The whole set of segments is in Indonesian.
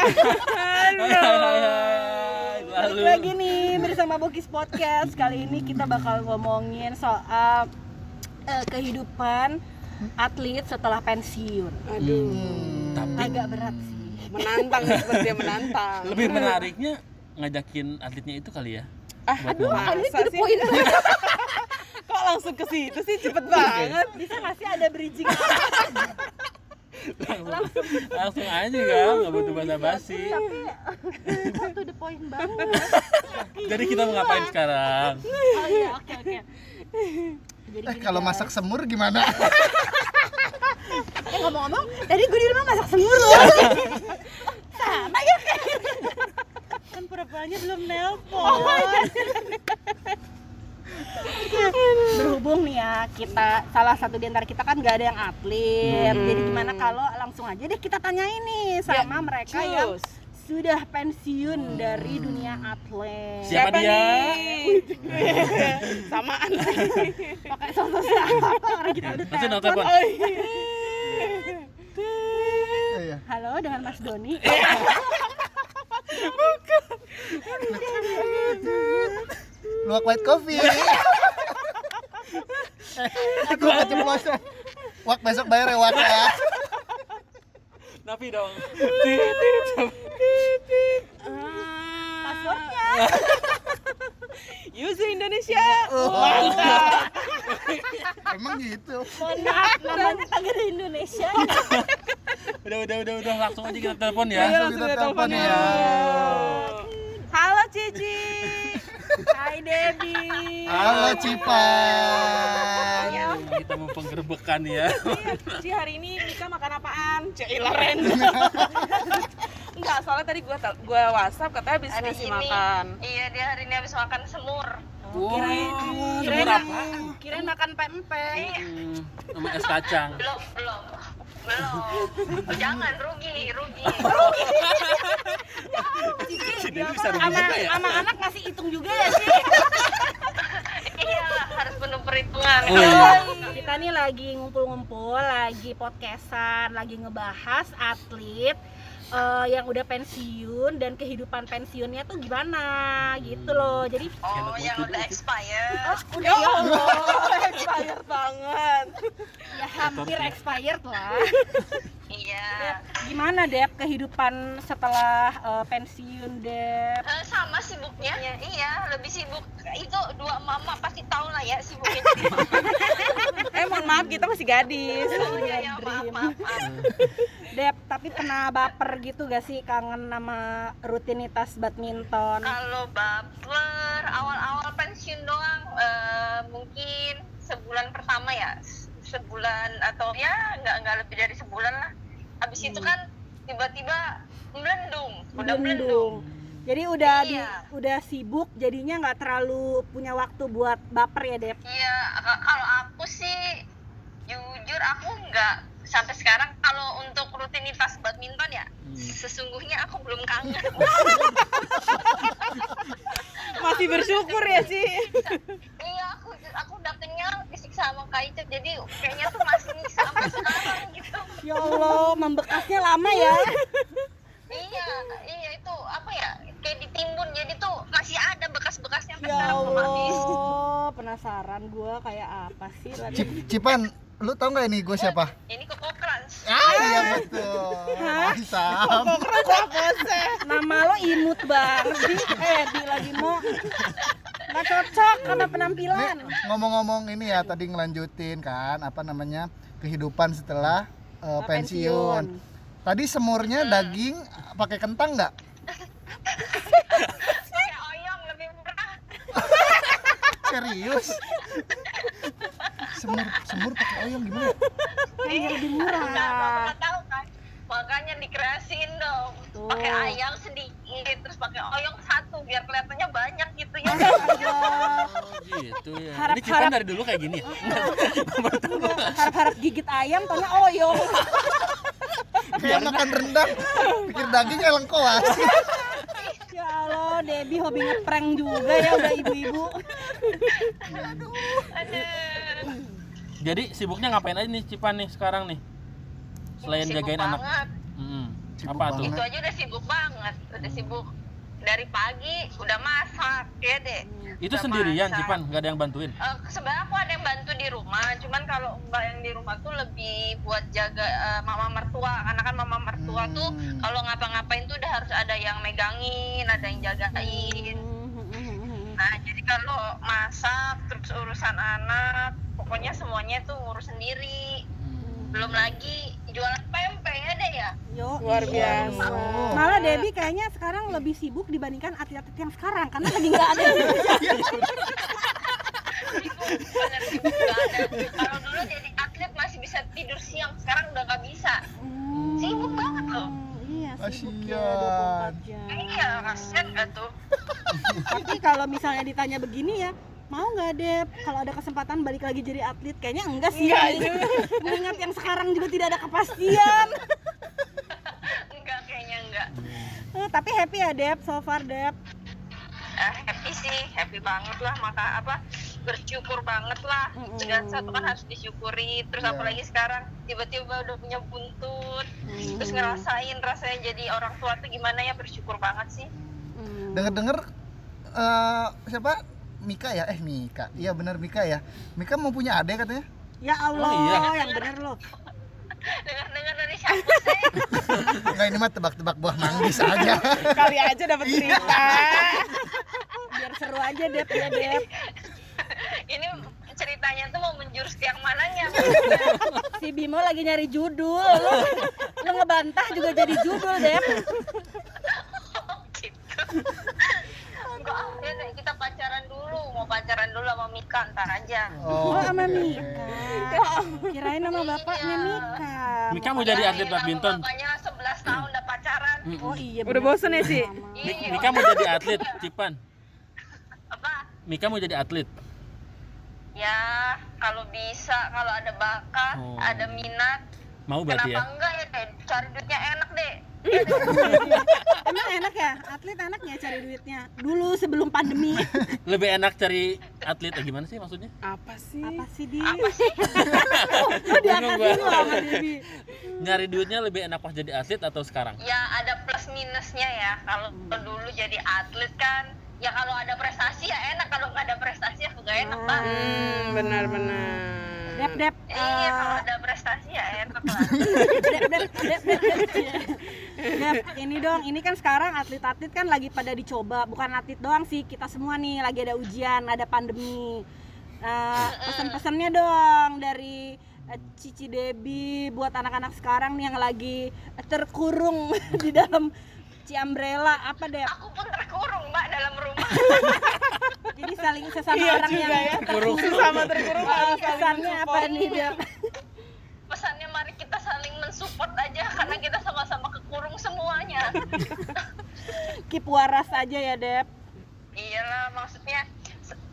Halo. Balik lagi nih bersama Bokis Podcast. Kali ini kita bakal ngomongin soal eh, kehidupan atlet setelah pensiun. Aduh. Hmm. Tapi Agak berat sih. menantang sepertinya menantang. lebih menariknya ngajakin atletnya itu kali ya. Ah, aduh, sih? point banget. Kok langsung ke situ sih cepet banget. Bisa nggak sih ada bridging? langsung, langsung aja kan, nggak butuh basa-basi. Tapi itu to the point banget. Jadi kita mau ngapain sekarang? Oh iya, oke oke. Jadi Eh kalau masak semur gimana? Eh ngomong-ngomong, tadi gue di rumah masak semur loh. Sama ya kayak. Kan pura-puranya belum nelpon. Oh, Berhubung nih ya kita salah satu di antara kita kan nggak ada yang atlet. Hmm. Jadi gimana kalau langsung aja deh kita tanya ini sama mereka yang Cus. sudah pensiun dari dunia atlet. Siapa dia? nih? Samaan. Pakai sosok siapa orang kita udah Langsung dong telepon. Oh iya. Iya. Halo dengan Mas Doni. Luak white coffee. aku keceplosan. Wak besok bayar ya Wak ya. Napi dong. Passwordnya. Yuzu Indonesia. Oh. Mantap. Emang gitu. Mohon maaf namanya di Indonesia. Udah udah udah udah langsung aja kita telepon ya. langsung kita telepon telepon ya. Halo Cici. Hai Debbie. Halo Cipan. Ya. Kita mau penggerbekan ya. Ci hari ini Mika makan apaan? Cila Ren. Enggak, soalnya tadi gua gua WhatsApp katanya habis Hari ngasih ini. makan. Iya dia hari ini habis makan semur. Kirain, Semur kirain, apa? kirain makan pempek. Hmm, sama es kacang. Belum belum belum. Jangan rugi rugi. Si Dewi bisa rugi Sama, juga ya. sama anak ngasih hitung juga ya sih. iya harus penuh perhitungan. Oh, iya. Kita nih lagi ngumpul-ngumpul, lagi podcastan, lagi ngebahas atlet eh, yang udah pensiun dan kehidupan pensiunnya tuh gimana gitu loh. Jadi Oh yang udah expired. Ya Allah, expired banget. ya hampir expired lah. Iya. Gimana Dep kehidupan setelah eh, pensiun Dep? Eh, sama sibuknya. Iya, iya, lebih sibuk. Itu dua mama pasti tahu lah ya sibuknya Eh mohon maaf kita masih gadis. Oh iya, ya, maaf, maaf, maaf. Dep, tapi pernah baper gitu gak sih kangen sama rutinitas badminton? Kalau baper awal-awal pensiun doang eh, mungkin sebulan pertama ya sebulan atau ya nggak nggak lebih dari sebulan lah. Habis itu kan tiba-tiba melendung, udah melendung. Jadi udah di, Iya. udah sibuk jadinya nggak terlalu punya waktu buat baper ya Dep. Iya, ka- kalau aku sih jujur aku nggak sampai sekarang kalau untuk rutinitas badminton ya sesungguhnya aku belum kangen. Masih bersyukur ya sih. iya, aku aku udah kenyang disiksa sama Kak Icet, jadi kayaknya tuh masih Allah, membekasnya lama ya. iya, iya itu apa ya? Kayak ditimbun jadi tuh masih ada bekas-bekasnya sampai Ya sekarang belum habis. Penasaran gua kayak apa sih tadi? Cip, Cipan, lu tau nggak ini gue siapa? Ini Koko Crunch. Ah iya betul. Mantap. Nama lo imut banget sih. Eh, di lagi mau nggak cocok sama penampilan. Ngomong-ngomong ini ya tadi ngelanjutin kan apa namanya kehidupan setelah eh, pensiun. Tadi semurnya daging pakai kentang nggak? Pakai oyong lebih murah. Serius? Semur semur pakai oyong gimana? Kayaknya lebih murah. pernah tahu kan? Makanya dikreasin dong. Pakai ayam sedikit, terus pakai oyong satu biar kelihatannya banyak ya. Allah. Oh gitu ya. Harap- Ini Cipan harap- dari dulu kayak gini ya? Harap-harap gigit ayam, taunya oyong. Kayak makan rendang, pikir daging elang koas. Ya Allah, Debbie hobi ngeprank juga ya udah ibu-ibu. Aduh. Jadi sibuknya ngapain aja nih Cipan nih sekarang nih? Selain Sibuk jagain anak. banget. Mm-mm. Sibuk Apa tuh? itu banget. aja udah sibuk banget udah sibuk dari pagi udah masak ya deh. Itu Udah sendirian, masak. Cipan, nggak ada yang bantuin. Eh, sebenarnya aku ada yang bantu di rumah cuman kalau enggak yang di rumah tuh lebih buat jaga eh, mama mertua. Karena kan mama mertua tuh Hmm. kalau ngapa-ngapain tuh udah harus ada yang megangin ada yang jagain. Nah jadi kalau masak terus urusan anak pokoknya semuanya tuh ngurus sendiri. Belum lagi jualan pempek ya deh ya Yo, Luar iya. biasa. Malah Debbie kayaknya sekarang lebih sibuk dibandingkan atlet-atlet yang sekarang karena lagi nggak ada. ada kalau dulu jadi atlet masih bisa tidur siang sekarang udah nggak bisa sibuk banget loh Iya, sibuk ya Kasian. 24 jam. iya kasian gak tuh Tapi kalau misalnya ditanya begini ya, mau nggak Dep kalau ada kesempatan balik lagi jadi atlet? Kayaknya enggak sih. Mengingat yang sekarang juga tidak ada kepastian. enggak kayaknya enggak Eh, tapi happy ya Dep, so far Dep. Ah, happy sih happy banget lah maka apa bersyukur banget lah Mm-mm. segala sesuatu kan harus disyukuri terus Iya. apalagi sekarang tiba-tiba udah punya buntut terus ngerasain rasanya jadi orang tua tuh gimana ya bersyukur banget sih Hmm. Dengar-dengar eh, siapa? Mika ya? Eh Mika. Iya benar Mika ya. Mika mau punya adik katanya. Ya Allah, Oh, iya. yang bener loh. Dengar-dengar dari siapa sih Enggak ini mah tebak-tebak buah manggis aja. Kali aja dapat cerita. Biar seru aja Dep ya Dep. ini ceritanya tuh mau menjurus ke yang mananya Si Bimo lagi nyari judul. Lu, lu ngebantah juga jadi judul Dep. gitu enggak ah, ya deh, kita pacaran dulu mau pacaran dulu sama Mika ntar aja Oh, Oh. sama Mika. Kirain nama bapaknya Iya. Mika. Mika mau jadi atlet badminton. bapaknya 11 tahun udah pacaran Oh iya. Udah bosen ya, Iya. Mika mau jadi atlet, Cipan. apa Mika mau jadi atlet. ya kalau bisa kalau ada bakat Oh. ada minat Mau berarti kenapa ya? enggak ya deh cari duitnya enak deh Emang enak ya? Atlet enak ya cari duitnya? Dulu sebelum pandemi. Lebih enak cari atlet eh, gimana sih maksudnya? Apa sih? Apa sih di? apa sih Lo diangkatin sama Debbie. Nyari duitnya lebih enak pas jadi atlet atau sekarang? ya ada plus minusnya ya kalau dulu jadi atlet kan ya kalau ada prestasi ya enak kalau nggak ada prestasi ya nggak enak pak Hmm, benar-benar. Dep dep. iya eh, kalau ada prestasi ya enak lah Dep, dep, dep, dep, dep. Dep, ini dong, ini kan sekarang atlet-atlet kan lagi pada dicoba, bukan atlet doang sih, kita semua nih lagi ada ujian, ada pandemi. Nah, pesan-pesannya dong dari eh, Cici Debbie buat anak-anak sekarang nih yang lagi terkurung di dalam Ciambrella apa deh? aku pun terkurung mbak dalam rumah Jadi saling sesama Iya orang juga yang ya. Kurung. Sama terkurung Eh, pesannya apa nih Dep? pesannya mari kita saling mensupport aja karena kita sama-sama kekurung semuanya Keep waras aja ya Dep. iyalah maksudnya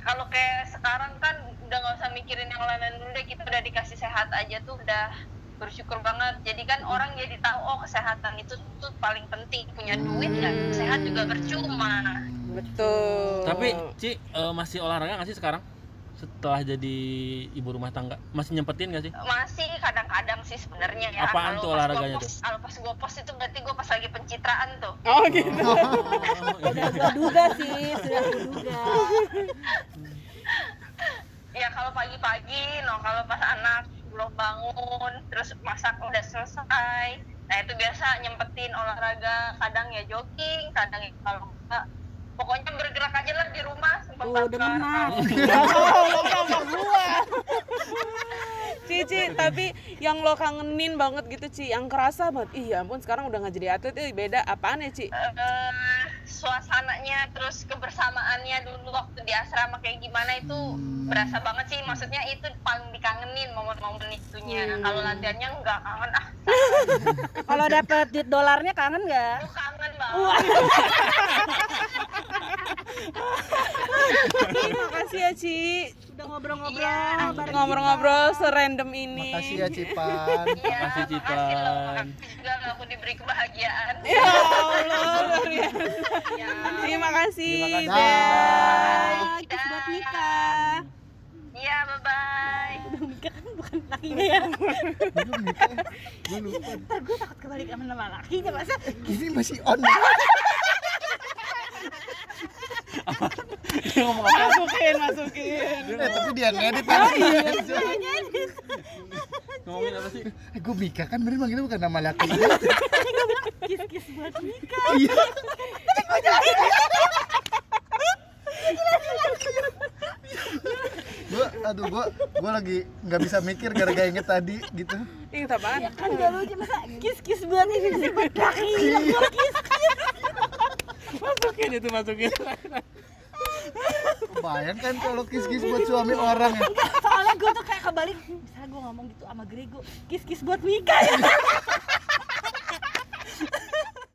kalau kayak sekarang kan udah nggak usah mikirin yang lain dulu deh kita udah dikasih sehat aja tuh udah bersyukur banget jadi kan orang jadi tahu oh kesehatan itu tuh paling penting punya duit ya sehat juga percuma Betul. Tapi Ci eh, masih olahraga nggak sih sekarang? Setelah jadi ibu rumah tangga masih nyempetin nggak sih? masih kadang-kadang sih sebenarnya. Ya Apaan tuh Kalau pas olahraganya gua post- kalau pas gue post itu berarti gue pas lagi pencitraan tuh. Oh gitu. Sudah gua duga sih, sudah kuduga. ya kalau pagi-pagi no kalau pas anak belum bangun terus masak udah selesai. Nah itu biasa nyempetin olahraga kadang ya jogging kadang ya kalau enggak pokoknya bergerak aja lah di rumah sumpah Tuh. Oh, gua. Cici, tapi yang lo kangenin banget gitu, Ci, yang kerasa banget. Ih, ya ampun sekarang udah nggak jadi atlet, eh, beda apaan ya, Ci? Eh, suasananya terus kebersamaannya dulu waktu di asrama kayak gimana itu berasa banget sih maksudnya itu paling dikangenin momen-momen itunya kalau latihannya enggak kangen ah Kalau dapet duit dolarnya kangen nggak? kangen banget Terima kasih ya, Ci. Udah ngobrol-ngobrol Iya. Ngobrol-ngobrol serandom ini. Makasih ya Cipan. Iya, Makasih. Cipan. Makasih juga aku diberi kebahagiaan. Ya Allah, luar biasa. Ya. Terima kasih. Terima kasih. Bye. kita. Buat nikah. Iya, bye-bye. belum nikah kan bukan lakinya ya Belum nikah. Gue lupa. ntar gue takut kebalik sama nama lakinya masa Ini masih on. Dia ngomong apa? masukin masukin eh, tapi dia ngedit. Oh, iya. Ngomongin apa sih? Eh, gue Mika kan bener manggilnya bukan nama laki. kis kis buat nikah Iya. gue aduh gue gue lagi nggak bisa mikir gara-gara inget tadi gitu Ih, apaan? ya kan gak lucu masa kis kis buat ini sih buat laki Buat kis Masukin itu masukin. bayangkan kalau kis-kis buat suami orang ya soalnya gue tuh kayak kebalik misalnya gue ngomong gitu sama Grego kis kis buat nikah ya